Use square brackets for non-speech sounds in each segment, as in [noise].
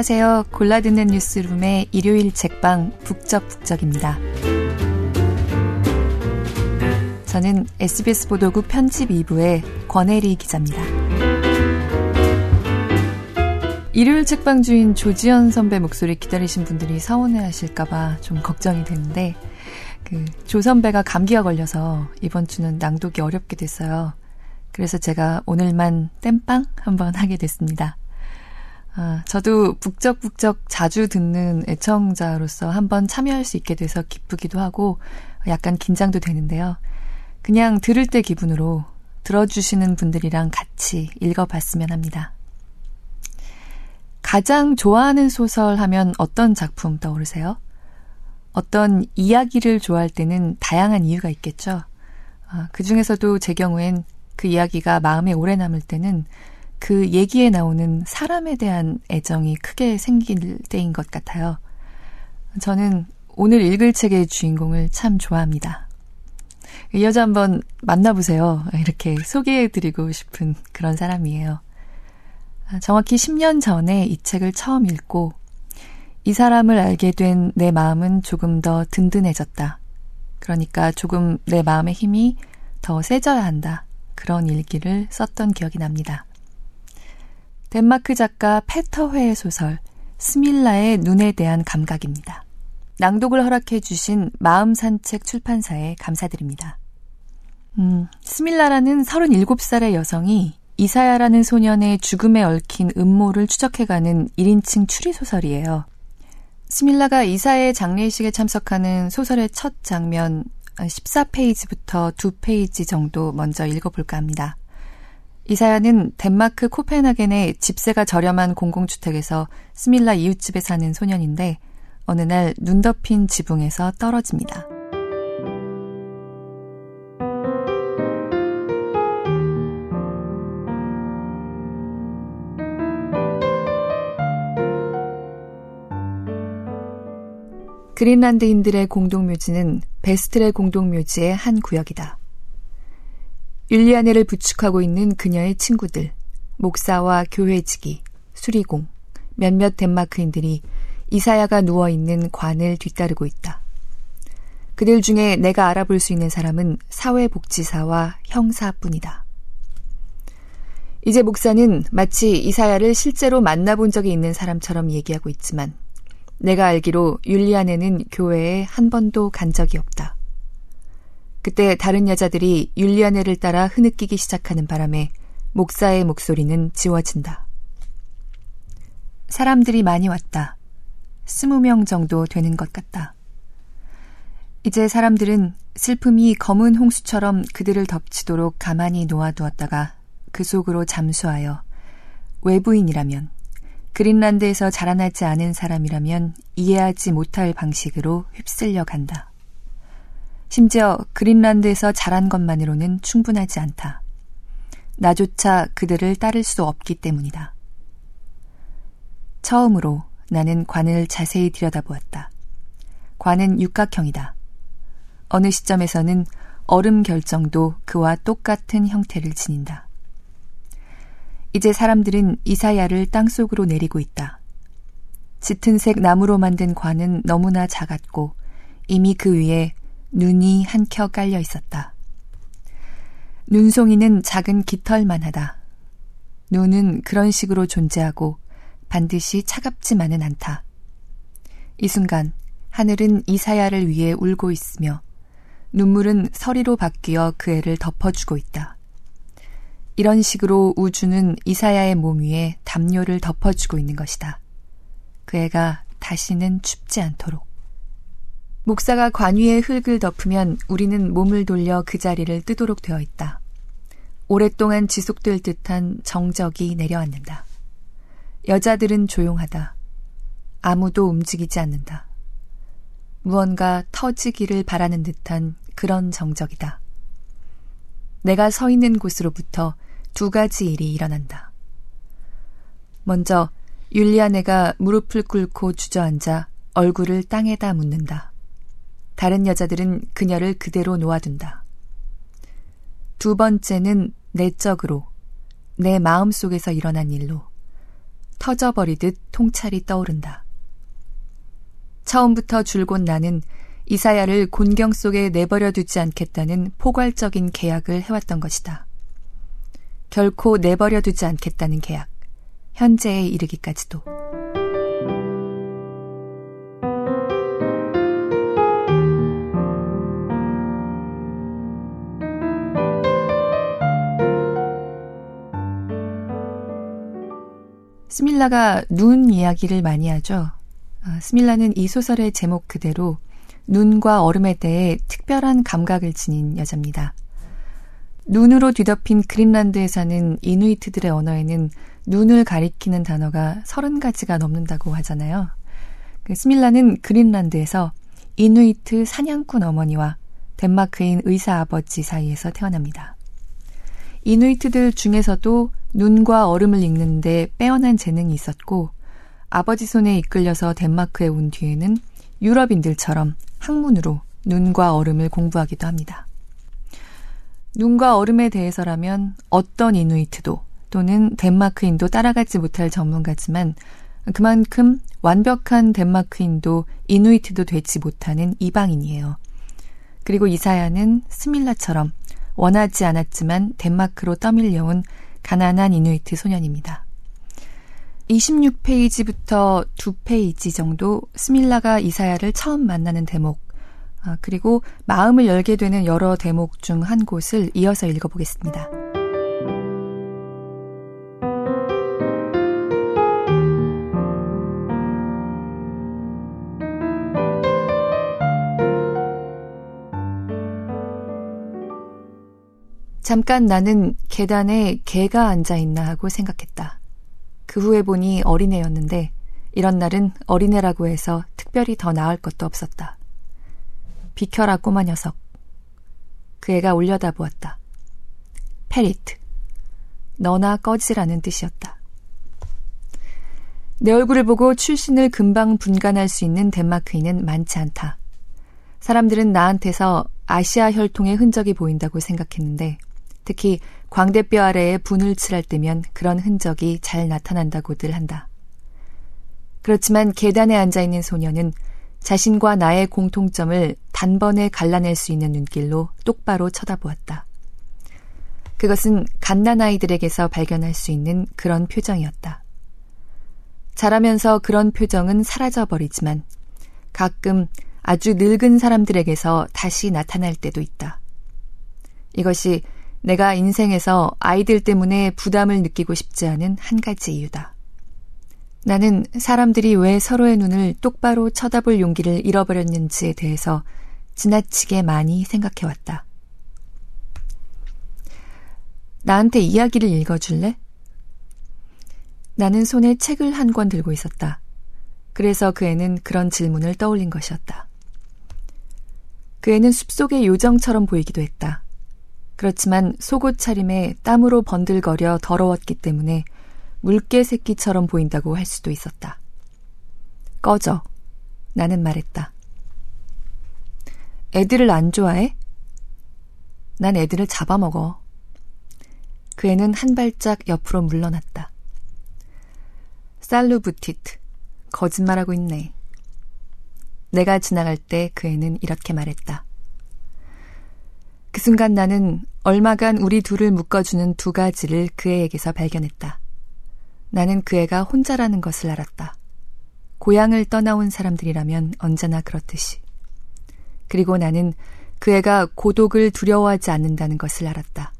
안녕하세요. 골라듣는 뉴스룸의 일요일 책방 북적북적입니다. 저는 SBS 보도국 편집 2부의 권혜리 기자입니다. 일요일 책방 주인 조지현 선배 목소리 기다리신 분들이 서운해 하실까봐 좀 걱정이 되는데, 그, 조 선배가 감기가 걸려서 이번 주는 낭독이 어렵게 됐어요. 그래서 제가 오늘만 땜빵 한번 하게 됐습니다. 아, 저도 북적북적 자주 듣는 애청자로서 한번 참여할 수 있게 돼서 기쁘기도 하고 약간 긴장도 되는데요. 그냥 들을 때 기분으로 들어주시는 분들이랑 같이 읽어봤으면 합니다. 가장 좋아하는 소설 하면 어떤 작품 떠오르세요? 어떤 이야기를 좋아할 때는 다양한 이유가 있겠죠. 아, 그 중에서도 제 경우엔 그 이야기가 마음에 오래 남을 때는 그 얘기에 나오는 사람에 대한 애정이 크게 생길 때인 것 같아요. 저는 오늘 읽을 책의 주인공을 참 좋아합니다. 이 여자 한번 만나보세요. 이렇게 소개해드리고 싶은 그런 사람이에요. 아, 정확히 10년 전에 이 책을 처음 읽고 이 사람을 알게 된 내 마음은 조금 더 든든해졌다. 그러니까 조금 내 마음의 힘이 더 세져야 한다. 그런 일기를 썼던 기억이 납니다. 덴마크 작가 페터회의 소설 스밀라의 눈에 대한 감각입니다. 낭독을 허락해 주신 마음산책 출판사에 감사드립니다. 음, 스밀라라는 37살의 여성이 이사야라는 소년의 죽음에 얽힌 음모를 추적해가는 1인칭 추리소설이에요. 스밀라가 이사의 장례식에 참석하는 소설의 첫 장면 14페이지부터 2페이지 정도 먼저 읽어볼까 합니다. 이사야는 덴마크 코펜하겐의 집세가 저렴한 공공주택에서 스밀라 이웃집에 사는 소년인데 어느 날 눈 덮인 지붕에서 떨어집니다. 그린란드인들의 공동묘지는 베스트의 공동묘지의 한 구역이다. 율리아네를 부축하고 있는 그녀의 친구들, 목사와 교회지기, 수리공, 몇몇 덴마크인들이 이사야가 누워있는 관을 뒤따르고 있다. 그들 중에 내가 알아볼 수 있는 사람은 사회복지사와 형사뿐이다. 이제 목사는 마치 이사야를 실제로 만나본 적이 있는 사람처럼 얘기하고 있지만 내가 알기로 율리안에는 교회에 한 번도 간 적이 없다. 그때 다른 여자들이 율리안에를 따라 흐느끼기 시작하는 바람에 목사의 목소리는 지워진다. 사람들이 많이 왔다. 스무 명 정도 되는 것 같다. 이제 사람들은 슬픔이 검은 홍수처럼 그들을 덮치도록 가만히 놓아두었다가 그 속으로 잠수하여 외부인이라면 그린란드에서 자라나지 않은 사람이라면 이해하지 못할 방식으로 휩쓸려 간다. 심지어 그린란드에서 자란 것만으로는 충분하지 않다. 나조차 그들을 따를 수 없기 때문이다. 처음으로 나는 관을 자세히 들여다보았다. 관은 육각형이다. 어느 시점에서는 얼음 결정도 그와 똑같은 형태를 지닌다. 이제 사람들은 이사야를 땅속으로 내리고 있다. 짙은 색 나무로 만든 관은 너무나 작았고 이미 그 위에 눈이 한 켜 깔려 있었다. 눈송이는 작은 깃털만 하다. 눈은 그런 식으로 존재하고 반드시 차갑지만은 않다. 이 순간 하늘은 이사야를 위해 울고 있으며 눈물은 서리로 바뀌어 그 애를 덮어주고 있다. 이런 식으로 우주는 이사야의 몸 위에 담요를 덮어주고 있는 것이다. 그 애가 다시는 춥지 않도록. 목사가 관 위에 흙을 덮으면 우리는 몸을 돌려 그 자리를 뜨도록 되어 있다. 오랫동안 지속될 듯한 정적이 내려앉는다. 여자들은 조용하다. 아무도 움직이지 않는다. 무언가 터지기를 바라는 듯한 그런 정적이다. 내가 서 있는 곳으로부터 두 가지 일이 일어난다. 먼저 율리아네가 무릎을 꿇고 주저앉아 얼굴을 땅에다 묻는다. 다른 여자들은 그녀를 그대로 놓아둔다. 두 번째는 내적으로, 내 마음 속에서 일어난 일로 터져버리듯 통찰이 떠오른다. 처음부터 줄곧 나는 이사야를 곤경 속에 내버려 두지 않겠다는 포괄적인 계약을 해왔던 것이다. 결코 내버려 두지 않겠다는 계약. 현재에 이르기까지도. 스밀라가 눈 이야기를 많이 하죠. 아, 스밀라는 이 소설의 제목 그대로 눈과 얼음에 대해 특별한 감각을 지닌 여자입니다. 눈으로 뒤덮인 그린란드에 사는 이누이트들의 언어에는 눈을 가리키는 단어가 30가지가 넘는다고 하잖아요. 그 스밀라는 그린란드에서 이누이트 사냥꾼 어머니와 덴마크인 의사 아버지 사이에서 태어납니다. 이누이트들 중에서도 눈과 얼음을 읽는데 빼어난 재능이 있었고 아버지 손에 이끌려서 덴마크에 온 뒤에는 유럽인들처럼 학문으로 눈과 얼음을 공부하기도 합니다. 눈과 얼음에 대해서라면 어떤 이누이트도 또는 덴마크인도 따라가지 못할 전문가지만 그만큼 완벽한 덴마크인도 이누이트도 되지 못하는 이방인이에요. 그리고 이사야는 스밀라처럼 원하지 않았지만 덴마크로 떠밀려온 가난한 이누이트 소년입니다. 26페이지부터 2페이지 정도 스밀라가 이사야를 처음 만나는 대목, 아, 그리고 마음을 열게 되는 여러 대목 중 한 곳을 이어서 읽어보겠습니다. 잠깐 나는 계단에 개가 앉아 있나 하고 생각했다. 그 후에 보니 어린애였는데 이런 날은 어린애라고 해서 특별히 더 나을 것도 없었다. 비켜라 꼬마 녀석. 그 애가 올려다 보았다. 페리트. 너나 꺼지라는 뜻이었다. 내 얼굴을 보고 출신을 금방 분간할 수 있는 덴마크인은 많지 않다. 사람들은 나한테서 아시아 혈통의 흔적이 보인다고 생각했는데 특히 광대뼈 아래에 분을 칠할 때면 그런 흔적이 잘 나타난다고들 한다. 그렇지만 계단에 앉아 있는 소녀는 자신과 나의 공통점을 단번에 갈라낼 수 있는 눈길로 똑바로 쳐다보았다. 그것은 갓난아이들에게서 발견할 수 있는 그런 표정이었다. 자라면서 그런 표정은 사라져버리지만 가끔 아주 늙은 사람들에게서 다시 나타날 때도 있다. 이것이 내가 인생에서 아이들 때문에 부담을 느끼고 싶지 않은 한 가지 이유다. 나는 사람들이 왜 서로의 눈을 똑바로 쳐다볼 용기를 잃어버렸는지에 대해서 지나치게 많이 생각해왔다. 나한테 이야기를 읽어줄래? 나는 손에 책을 한 권 들고 있었다. 그래서 그 애는 그런 질문을 떠올린 것이었다. 그 애는 숲속의 요정처럼 보이기도 했다. 그렇지만 속옷 차림에 땀으로 번들거려 더러웠기 때문에 물개 새끼처럼 보인다고 할 수도 있었다. 꺼져. 나는 말했다. 애들을 안 좋아해? 난 애들을 잡아먹어. 그 애는 한 발짝 옆으로 물러났다. 살루부티트. 거짓말하고 있네. 내가 지나갈 때 그 애는 이렇게 말했다. 그 순간 나는 얼마간 우리 둘을 묶어주는 두 가지를 그 애에게서 발견했다. 나는 그 애가 혼자라는 것을 알았다. 고향을 떠나온 사람들이라면 언제나 그렇듯이. 그리고 나는 그 애가 고독을 두려워하지 않는다는 것을 알았다.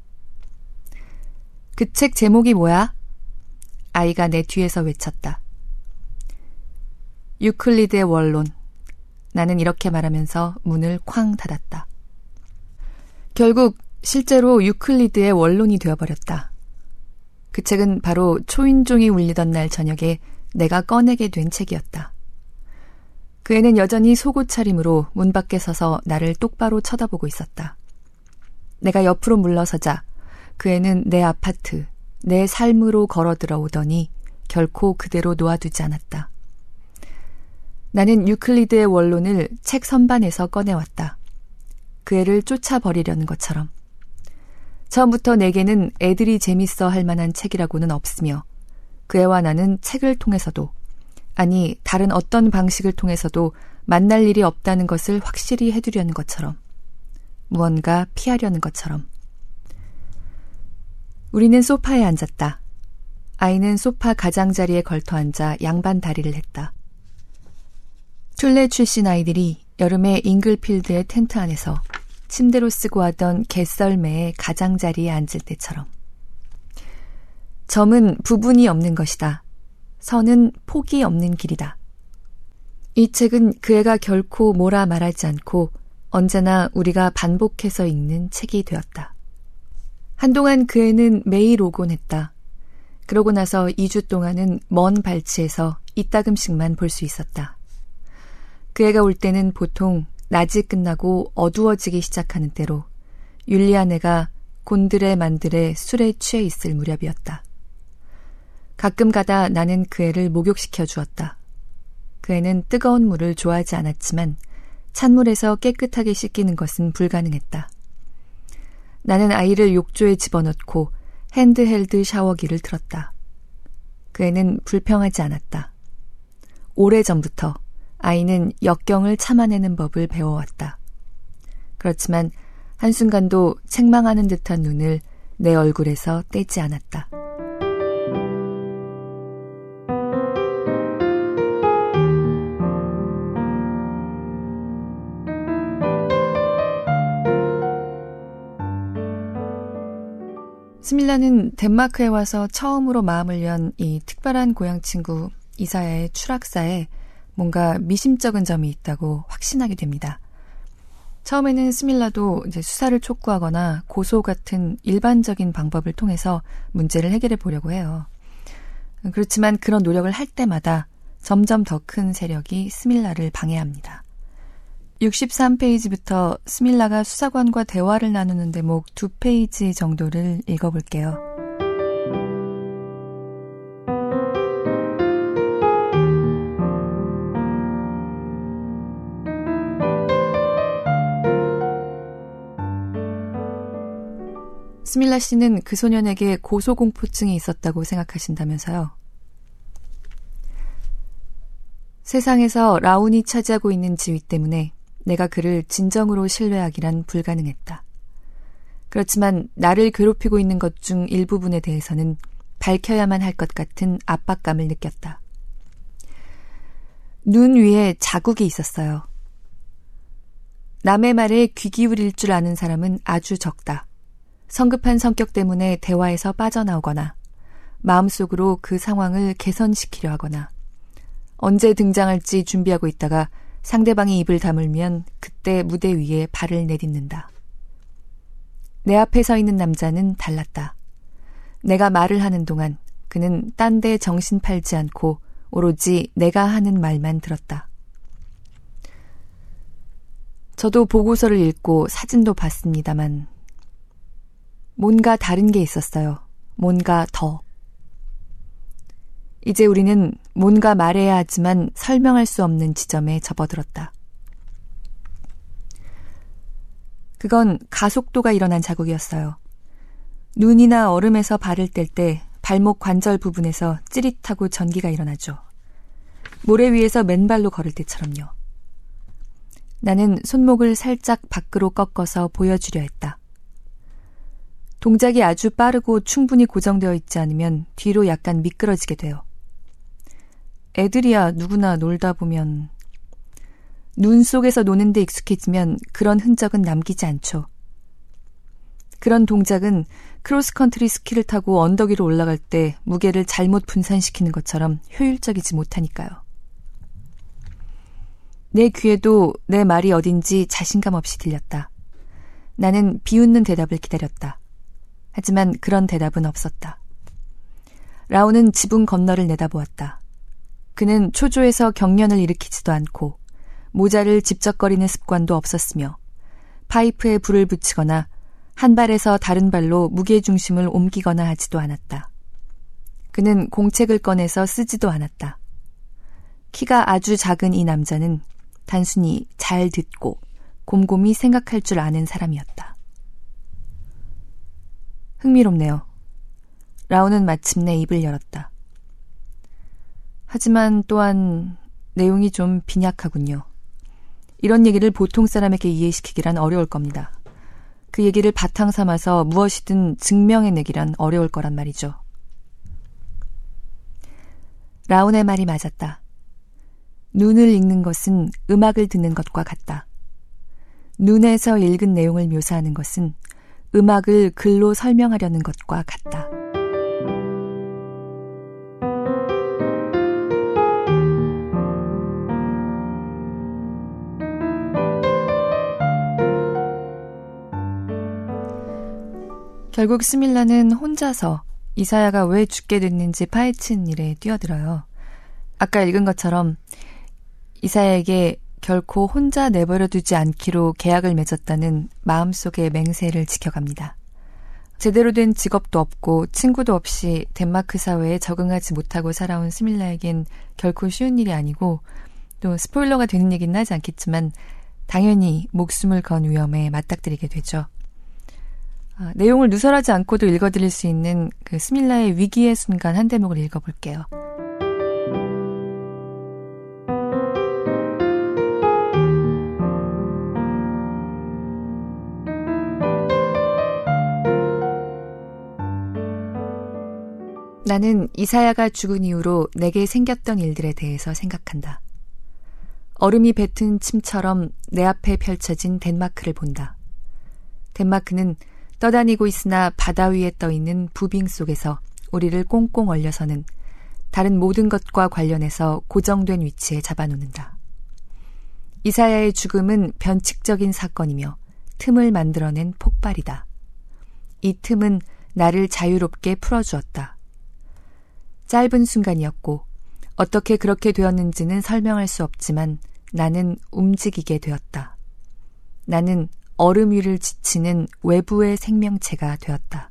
그 책 제목이 뭐야? 아이가 내 뒤에서 외쳤다. 유클리드의 원론. 나는 이렇게 말하면서 문을 쾅 닫았다. 결국 실제로 유클리드의 원론이 되어버렸다. 그 책은 바로 초인종이 울리던 날 저녁에 내가 꺼내게 된 책이었다. 그 애는 여전히 속옷 차림으로 문 밖에 서서 나를 똑바로 쳐다보고 있었다. 내가 옆으로 물러서자 그 애는 내 아파트, 내 삶으로 걸어 들어오더니 결코 그대로 놓아두지 않았다. 나는 유클리드의 원론을 책 선반에서 꺼내왔다. 그 애를 쫓아버리려는 것처럼. 처음부터 내게는 애들이 재밌어 할 만한 책이라고는 없으며 그 애와 나는 책을 통해서도, 아니, 다른 어떤 방식을 통해서도 만날 일이 없다는 것을 확실히 해두려는 것처럼, 무언가 피하려는 것처럼. 우리는 소파에 앉았다. 아이는 소파 가장자리에 걸터 앉아 양반 다리를 했다. 툴레 출신 아이들이 여름에 잉글필드의 텐트 안에서 침대로 쓰고 하던 개썰매의 가장자리에 앉을 때처럼. 점은 부분이 없는 것이다. 선은 폭이 없는 길이다. 이 책은 그 애가 결코 뭐라 말하지 않고 언제나 우리가 반복해서 읽는 책이 되었다. 한동안 그 애는 매일 오곤 했다. 그러고 나서 2주 동안은 먼 발치에서 이따금씩만 볼 수 있었다. 그 애가 올 때는 보통 낮이 끝나고 어두워지기 시작하는 때로 율리안 애가 곤드레 만드레 술에 취해 있을 무렵이었다. 가끔 가다 나는 그 애를 목욕시켜 주었다. 그 애는 뜨거운 물을 좋아하지 않았지만 찬물에서 깨끗하게 씻기는 것은 불가능했다. 나는 아이를 욕조에 집어넣고 핸드헬드 샤워기를 틀었다. 그 애는 불평하지 않았다. 오래전부터 아이는 역경을 참아내는 법을 배워왔다. 그렇지만 한순간도 책망하는 듯한 눈을 내 얼굴에서 떼지 않았다. 스밀라는 덴마크에 와서 처음으로 마음을 연 이 특별한 고향 친구 이사야의 추락사에 뭔가 미심쩍은 점이 있다고 확신하게 됩니다. 처음에는 스밀라도 이제 수사를 촉구하거나 고소 같은 일반적인 방법을 통해서 문제를 해결해 보려고 해요. 그렇지만 그런 노력을 할 때마다 점점 더 큰 세력이 스밀라를 방해합니다. 63페이지부터 스밀라가 수사관과 대화를 나누는 대목 두 페이지 정도를 읽어볼게요. 스밀라 씨는 그 소년에게 고소공포증이 있었다고 생각하신다면서요. 세상에서 라운이 차지하고 있는 지위 때문에 내가 그를 진정으로 신뢰하기란 불가능했다. 그렇지만 나를 괴롭히고 있는 것 중 일부분에 대해서는 밝혀야만 할 것 같은 압박감을 느꼈다. 눈 위에 자국이 있었어요. 남의 말에 귀 기울일 줄 아는 사람은 아주 적다. 성급한 성격 때문에 대화에서 빠져나오거나 마음속으로 그 상황을 개선시키려 하거나 언제 등장할지 준비하고 있다가 상대방이 입을 다물면 그때 무대 위에 발을 내딛는다. 내 앞에 서 있는 남자는 달랐다. 내가 말을 하는 동안 그는 딴 데 정신 팔지 않고 오로지 내가 하는 말만 들었다. 저도 보고서를 읽고 사진도 봤습니다만 뭔가 다른 게 있었어요. 뭔가 더. 이제 우리는 뭔가 말해야 하지만 설명할 수 없는 지점에 접어들었다. 그건 가속도가 일어난 자국이었어요. 눈이나 얼음에서 발을 뗄 때 발목 관절 부분에서 찌릿하고 전기가 일어나죠. 모래 위에서 맨발로 걸을 때처럼요. 나는 손목을 살짝 밖으로 꺾어서 보여주려 했다. 동작이 아주 빠르고 충분히 고정되어 있지 않으면 뒤로 약간 미끄러지게 돼요. 애들이야 누구나 놀다 보면 눈 속에서 노는 데 익숙해지면 그런 흔적은 남기지 않죠. 그런 동작은 크로스컨트리 스키를 타고 언덕 위로 올라갈 때 무게를 잘못 분산시키는 것처럼 효율적이지 못하니까요. 내 귀에도 내 말이 어딘지 자신감 없이 들렸다. 나는 비웃는 대답을 기다렸다. 하지만 그런 대답은 없었다. 라우는 지붕 건너를 내다보았다. 그는 초조해서 경련을 일으키지도 않고 모자를 집적거리는 습관도 없었으며 파이프에 불을 붙이거나 한 발에서 다른 발로 무게중심을 옮기거나 하지도 않았다. 그는 공책을 꺼내서 쓰지도 않았다. 키가 아주 작은 이 남자는 단순히 잘 듣고 곰곰이 생각할 줄 아는 사람이었다. 흥미롭네요. 라우는 마침내 입을 열었다. 하지만 또한 내용이 좀 빈약하군요. 이런 얘기를 보통 사람에게 이해시키기란 어려울 겁니다. 그 얘기를 바탕 삼아서 무엇이든 증명해내기란 어려울 거란 말이죠. 라운의 말이 맞았다. 눈을 읽는 것은 음악을 듣는 것과 같다. 눈에서 읽은 내용을 묘사하는 것은 음악을 글로 설명하려는 것과 같다. 결국 스밀라는 혼자서 이사야가 왜 죽게 됐는지 파헤친 일에 뛰어들어요. 아까 읽은 것처럼 이사야에게 결코 혼자 내버려 두지 않기로 계약을 맺었다는 마음속의 맹세를 지켜갑니다. 제대로 된 직업도 없고 친구도 없이 덴마크 사회에 적응하지 못하고 살아온 스밀라에겐 결코 쉬운 일이 아니고 또 스포일러가 되는 얘기는 하지 않겠지만 당연히 목숨을 건 위험에 맞닥뜨리게 되죠. 아, 내용을 누설하지 않고도 읽어드릴 수 있는 그 스밀라의 위기의 순간 한 대목을 읽어볼게요. 나는 이사야가 죽은 이후로 내게 생겼던 일들에 대해서 생각한다. 얼음이 뱉은 침처럼 내 앞에 펼쳐진 덴마크를 본다. 덴마크는 떠다니고 있으나 바다 위에 떠 있는 부빙 속에서 우리를 꽁꽁 얼려서는 다른 모든 것과 관련해서 고정된 위치에 잡아놓는다. 이사야의 죽음은 변칙적인 사건이며 틈을 만들어낸 폭발이다. 이 틈은 나를 자유롭게 풀어주었다. 짧은 순간이었고 어떻게 그렇게 되었는지는 설명할 수 없지만 나는 움직이게 되었다. 나는 얼음 위를 지치는 외부의 생명체가 되었다.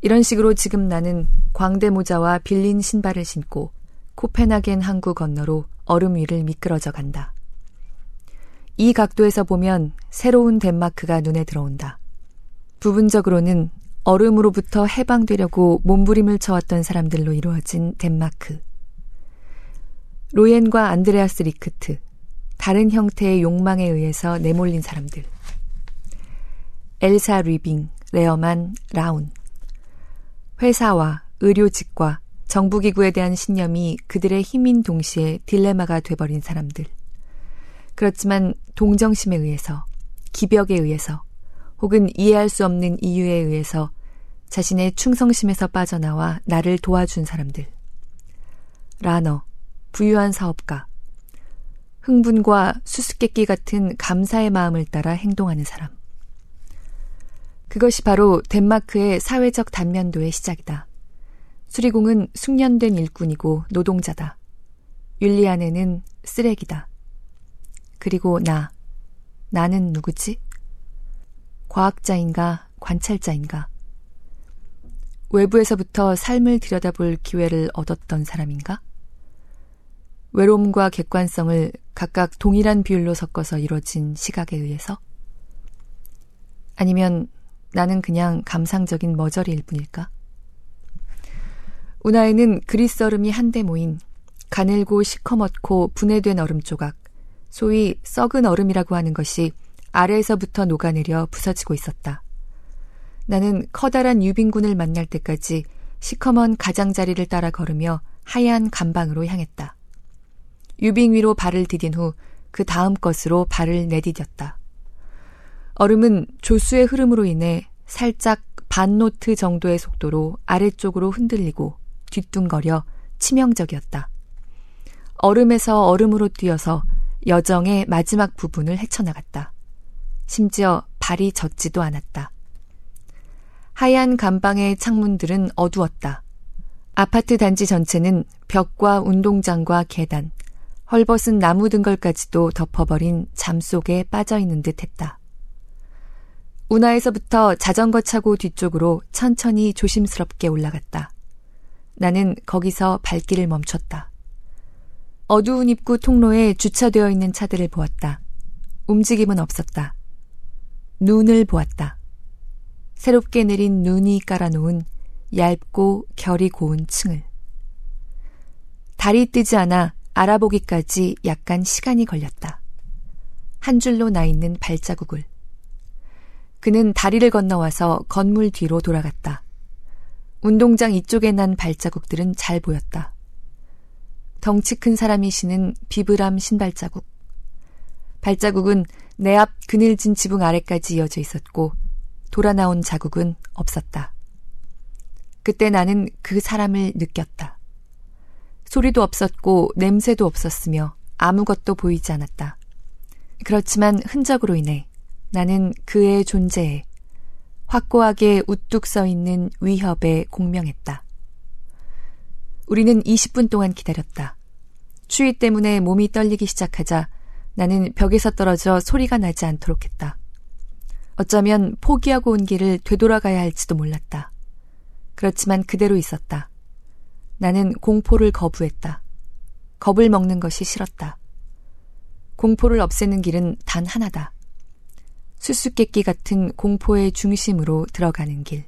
이런 식으로 지금 나는 광대 모자와 빌린 신발을 신고 코펜하겐 항구 건너로 얼음 위를 미끄러져 간다. 이 각도에서 보면 새로운 덴마크가 눈에 들어온다. 부분적으로는 얼음으로부터 해방되려고 몸부림을 쳐왔던 사람들로 이루어진 덴마크. 로엔과 안드레아스 리크트, 다른 형태의 욕망에 의해서 내몰린 사람들. 엘사 리빙, 레어만, 라운. 회사와 의료직과 정부기구에 대한 신념이 그들의 힘인 동시에 딜레마가 돼버린 사람들. 그렇지만 동정심에 의해서, 기벽에 의해서, 혹은 이해할 수 없는 이유에 의해서 자신의 충성심에서 빠져나와 나를 도와준 사람들. 라너, 부유한 사업가, 흥분과 수수께끼 같은 감사의 마음을 따라 행동하는 사람. 그것이 바로 덴마크의 사회적 단면도의 시작이다. 수리공은 숙련된 일꾼이고 노동자다. 율리안에는 쓰레기다. 그리고 나. 나는 누구지? 과학자인가, 관찰자인가? 외부에서부터 삶을 들여다볼 기회를 얻었던 사람인가? 외로움과 객관성을 각각 동일한 비율로 섞어서 이루어진 시각에 의해서? 아니면 나는 그냥 감상적인 머저리일 뿐일까? 운하에는 그리스 얼음이 한데 모인 가늘고 시커멓고 분해된 얼음 조각, 소위 썩은 얼음이라고 하는 것이 아래에서부터 녹아내려 부서지고 있었다. 나는 커다란 유빈군을 만날 때까지 시커먼 가장자리를 따라 걸으며 하얀 감방으로 향했다. 유빙 위로 발을 디딘 후 그 다음 것으로 발을 내디뎠다. 얼음은 조수의 흐름으로 인해 살짝 반노트 정도의 속도로 아래쪽으로 흔들리고 뒤뚱거려 치명적이었다. 얼음에서 얼음으로 뛰어서 여정의 마지막 부분을 헤쳐나갔다. 심지어 발이 젖지도 않았다. 하얀 감방의 창문들은 어두웠다. 아파트 단지 전체는 벽과 운동장과 계단, 헐벗은 나무 등걸까지도 덮어버린 잠 속에 빠져 있는 듯 했다. 운하에서부터 자전거 차고 뒤쪽으로 천천히 조심스럽게 올라갔다. 나는 거기서 발길을 멈췄다. 어두운 입구 통로에 주차되어 있는 차들을 보았다. 움직임은 없었다. 눈을 보았다. 새롭게 내린 눈이 깔아놓은 얇고 결이 고운 층을. 달이 뜨지 않아 알아보기까지 약간 시간이 걸렸다. 한 줄로 나 있는 발자국을. 그는 다리를 건너와서 건물 뒤로 돌아갔다. 운동장 이쪽에 난 발자국들은 잘 보였다. 덩치 큰 사람이 신은 비브람 신발자국. 발자국은 내 앞 그늘진 지붕 아래까지 이어져 있었고 돌아 나온 자국은 없었다. 그때 나는 그 사람을 느꼈다. 소리도 없었고 냄새도 없었으며 아무것도 보이지 않았다. 그렇지만 흔적으로 인해 나는 그의 존재에 확고하게 우뚝 서 있는 위협에 공명했다. 우리는 20분 동안 기다렸다. 추위 때문에 몸이 떨리기 시작하자 나는 벽에서 떨어져 소리가 나지 않도록 했다. 어쩌면 포기하고 온 길을 되돌아가야 할지도 몰랐다. 그렇지만 그대로 있었다. 나는 공포를 거부했다. 겁을 먹는 것이 싫었다. 공포를 없애는 길은 단 하나다. 수수께끼 같은 공포의 중심으로 들어가는 길.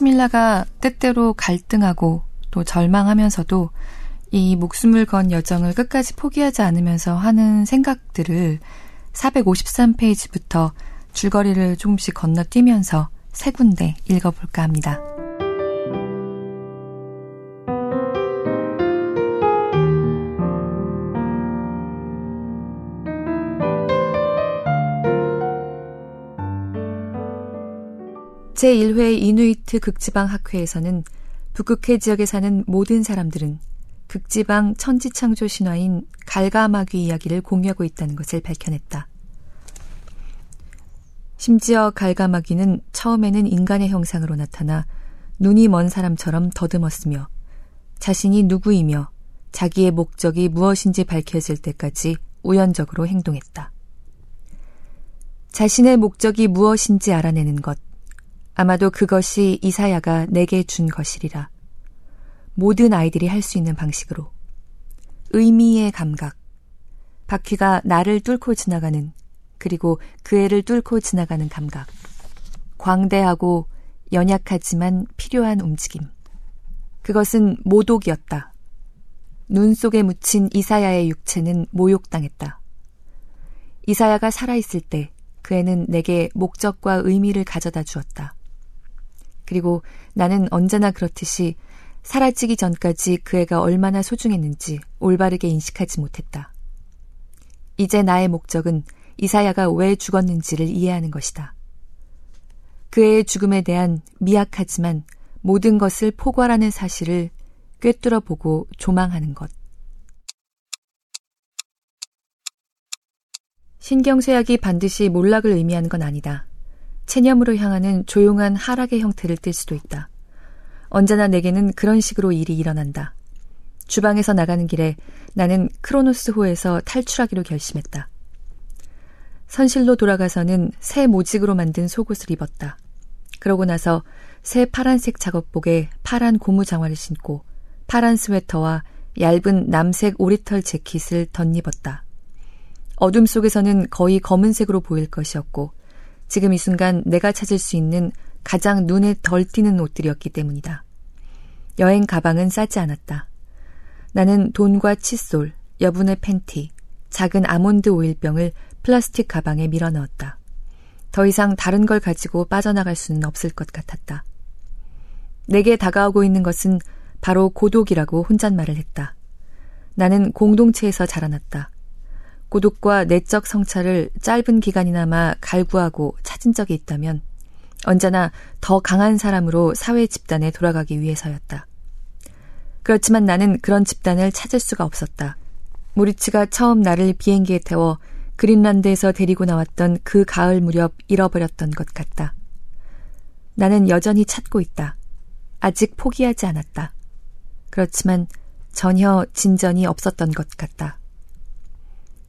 스밀라가 때때로 갈등하고 또 절망하면서도 이 목숨을 건 여정을 끝까지 포기하지 않으면서 하는 생각들을 453페이지부터 줄거리를 조금씩 건너뛰면서 세 군데 읽어볼까 합니다. 제1회 이누이트 극지방 학회에서는 북극해 지역에 사는 모든 사람들은 극지방 천지창조 신화인 갈가마귀 이야기를 공유하고 있다는 것을 밝혀냈다. 심지어 갈가마귀는 처음에는 인간의 형상으로 나타나 눈이 먼 사람처럼 더듬었으며 자신이 누구이며 자기의 목적이 무엇인지 밝혀질 때까지 우연적으로 행동했다. 자신의 목적이 무엇인지 알아내는 것. 아마도 그것이 이사야가 내게 준 것이리라. 모든 아이들이 할 수 있는 방식으로. 의미의 감각. 바퀴가 나를 뚫고 지나가는, 그리고 그 애를 뚫고 지나가는 감각. 광대하고 연약하지만 필요한 움직임. 그것은 모독이었다. 눈 속에 묻힌 이사야의 육체는 모욕당했다. 이사야가 살아있을 때 그 애는 내게 목적과 의미를 가져다 주었다. 그리고 나는 언제나 그렇듯이 사라지기 전까지 그 애가 얼마나 소중했는지 올바르게 인식하지 못했다. 이제 나의 목적은 이사야가 왜 죽었는지를 이해하는 것이다. 그 애의 죽음에 대한 미약하지만 모든 것을 포괄하는 사실을 꿰뚫어 보고 조망하는 것. 신경쇠약이 반드시 몰락을 의미하는 건 아니다. 체념으로 향하는 조용한 하락의 형태를 띨 수도 있다. 언제나 내게는 그런 식으로 일이 일어난다. 주방에서 나가는 길에 나는 크로노스호에서 탈출하기로 결심했다. 선실로 돌아가서는 새 모직으로 만든 속옷을 입었다. 그러고 나서 새 파란색 작업복에 파란 고무 장화를 신고 파란 스웨터와 얇은 남색 오리털 재킷을 덧입었다. 어둠 속에서는 거의 검은색으로 보일 것이었고 지금 이 순간 내가 찾을 수 있는 가장 눈에 덜 띄는 옷들이었기 때문이다. 여행 가방은 싸지 않았다. 나는 돈과 칫솔, 여분의 팬티, 작은 아몬드 오일병을 플라스틱 가방에 밀어 넣었다. 더 이상 다른 걸 가지고 빠져나갈 수는 없을 것 같았다. 내게 다가오고 있는 것은 바로 고독이라고 혼잣말을 했다. 나는 공동체에서 자라났다. 고독과 내적 성찰을 짧은 기간이나마 갈구하고 찾은 적이 있다면 언제나 더 강한 사람으로 사회 집단에 돌아가기 위해서였다. 그렇지만 나는 그런 집단을 찾을 수가 없었다. 모리츠가 처음 나를 비행기에 태워 그린란드에서 데리고 나왔던 그 가을 무렵 잃어버렸던 것 같다. 나는 여전히 찾고 있다. 아직 포기하지 않았다. 그렇지만 전혀 진전이 없었던 것 같다.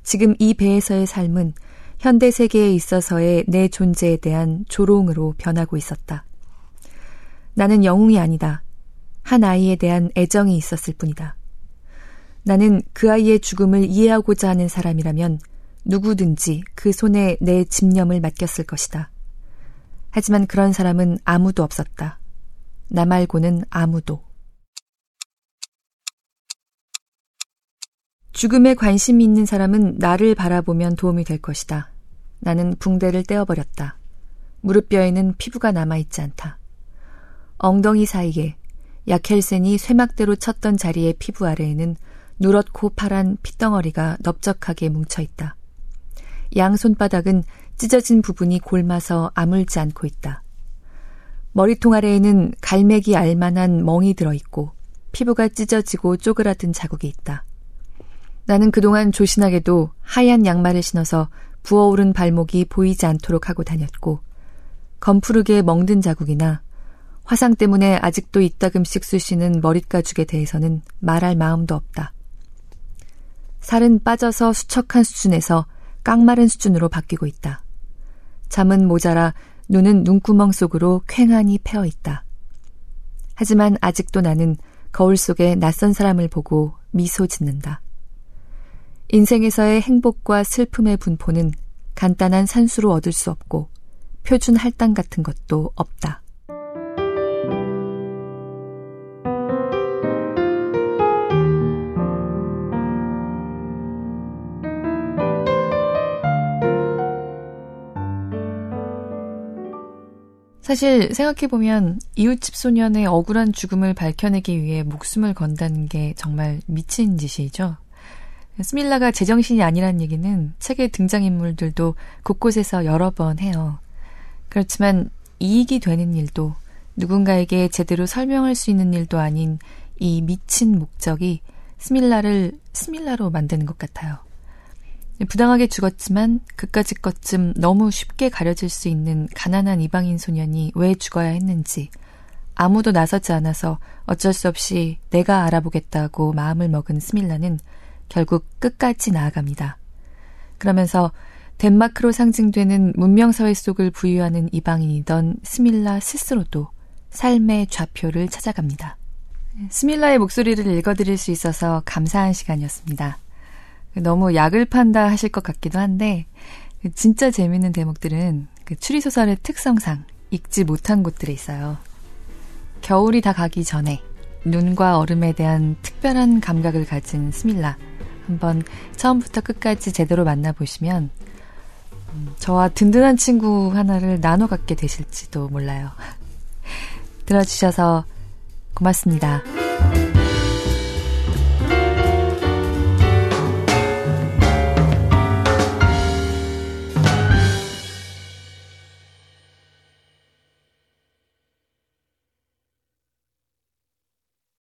지금 이 배에서의 삶은 현대 세계에 있어서의 내 존재에 대한 조롱으로 변하고 있었다. 나는 영웅이 아니다. 한 아이에 대한 애정이 있었을 뿐이다. 나는 그 아이의 죽음을 이해하고자 하는 사람이라면 누구든지 그 손에 내 집념을 맡겼을 것이다. 하지만 그런 사람은 아무도 없었다. 나 말고는 아무도. 죽음에 관심이 있는 사람은 나를 바라보면 도움이 될 것이다. 나는 붕대를 떼어버렸다. 무릎뼈에는 피부가 남아있지 않다. 엉덩이 사이에 야켈센이 쇠막대로 쳤던 자리의 피부 아래에는 누렇고 파란 핏덩어리가 넓적하게 뭉쳐있다. 양 손바닥은 찢어진 부분이 골마서 아물지 않고 있다. 머리통 아래에는 갈매기 알만한 멍이 들어있고 피부가 찢어지고 쪼그라든 자국이 있다. 나는 그동안 조신하게도 하얀 양말을 신어서 부어오른 발목이 보이지 않도록 하고 다녔고 검푸르게 멍든 자국이나 화상 때문에 아직도 이따금씩 쑤시는 머릿가죽에 대해서는 말할 마음도 없다. 살은 빠져서 수척한 수준에서 깡마른 수준으로 바뀌고 있다. 잠은 모자라 눈은 눈구멍 속으로 쾌한히 패어 있다. 하지만 아직도 나는 거울 속에 낯선 사람을 보고 미소 짓는다. 인생에서의 행복과 슬픔의 분포는 간단한 산수로 얻을 수 없고 표준 할당 같은 것도 없다. 사실 생각해보면 이웃집 소년의 억울한 죽음을 밝혀내기 위해 목숨을 건다는 게 정말 미친 짓이죠. 스밀라가 제정신이 아니란 얘기는 책의 등장인물들도 곳곳에서 여러 번 해요. 그렇지만 이익이 되는 일도 누군가에게 제대로 설명할 수 있는 일도 아닌 이 미친 목적이 스밀라를 스밀라로 만드는 것 같아요. 부당하게 죽었지만 그까짓 것쯤 너무 쉽게 가려질 수 있는 가난한 이방인 소년이 왜 죽어야 했는지 아무도 나서지 않아서 어쩔 수 없이 내가 알아보겠다고 마음을 먹은 스밀라는 결국 끝까지 나아갑니다. 그러면서 덴마크로 상징되는 문명사회 속을 부유하는 이방인이던 스밀라 스스로도 삶의 좌표를 찾아갑니다. 스밀라의 목소리를 읽어드릴 수 있어서 감사한 시간이었습니다. 너무 약을 판다 하실 것 같기도 한데 진짜 재밌는 대목들은 그 추리소설의 특성상 읽지 못한 곳들에 있어요. 겨울이 다 가기 전에 눈과 얼음에 대한 특별한 감각을 가진 스밀라 한번 처음부터 끝까지 제대로 만나보시면 음, 저와 든든한 친구 하나를 나눠 갖게 되실지도 몰라요. [laughs] 들어주셔서 고맙습니다.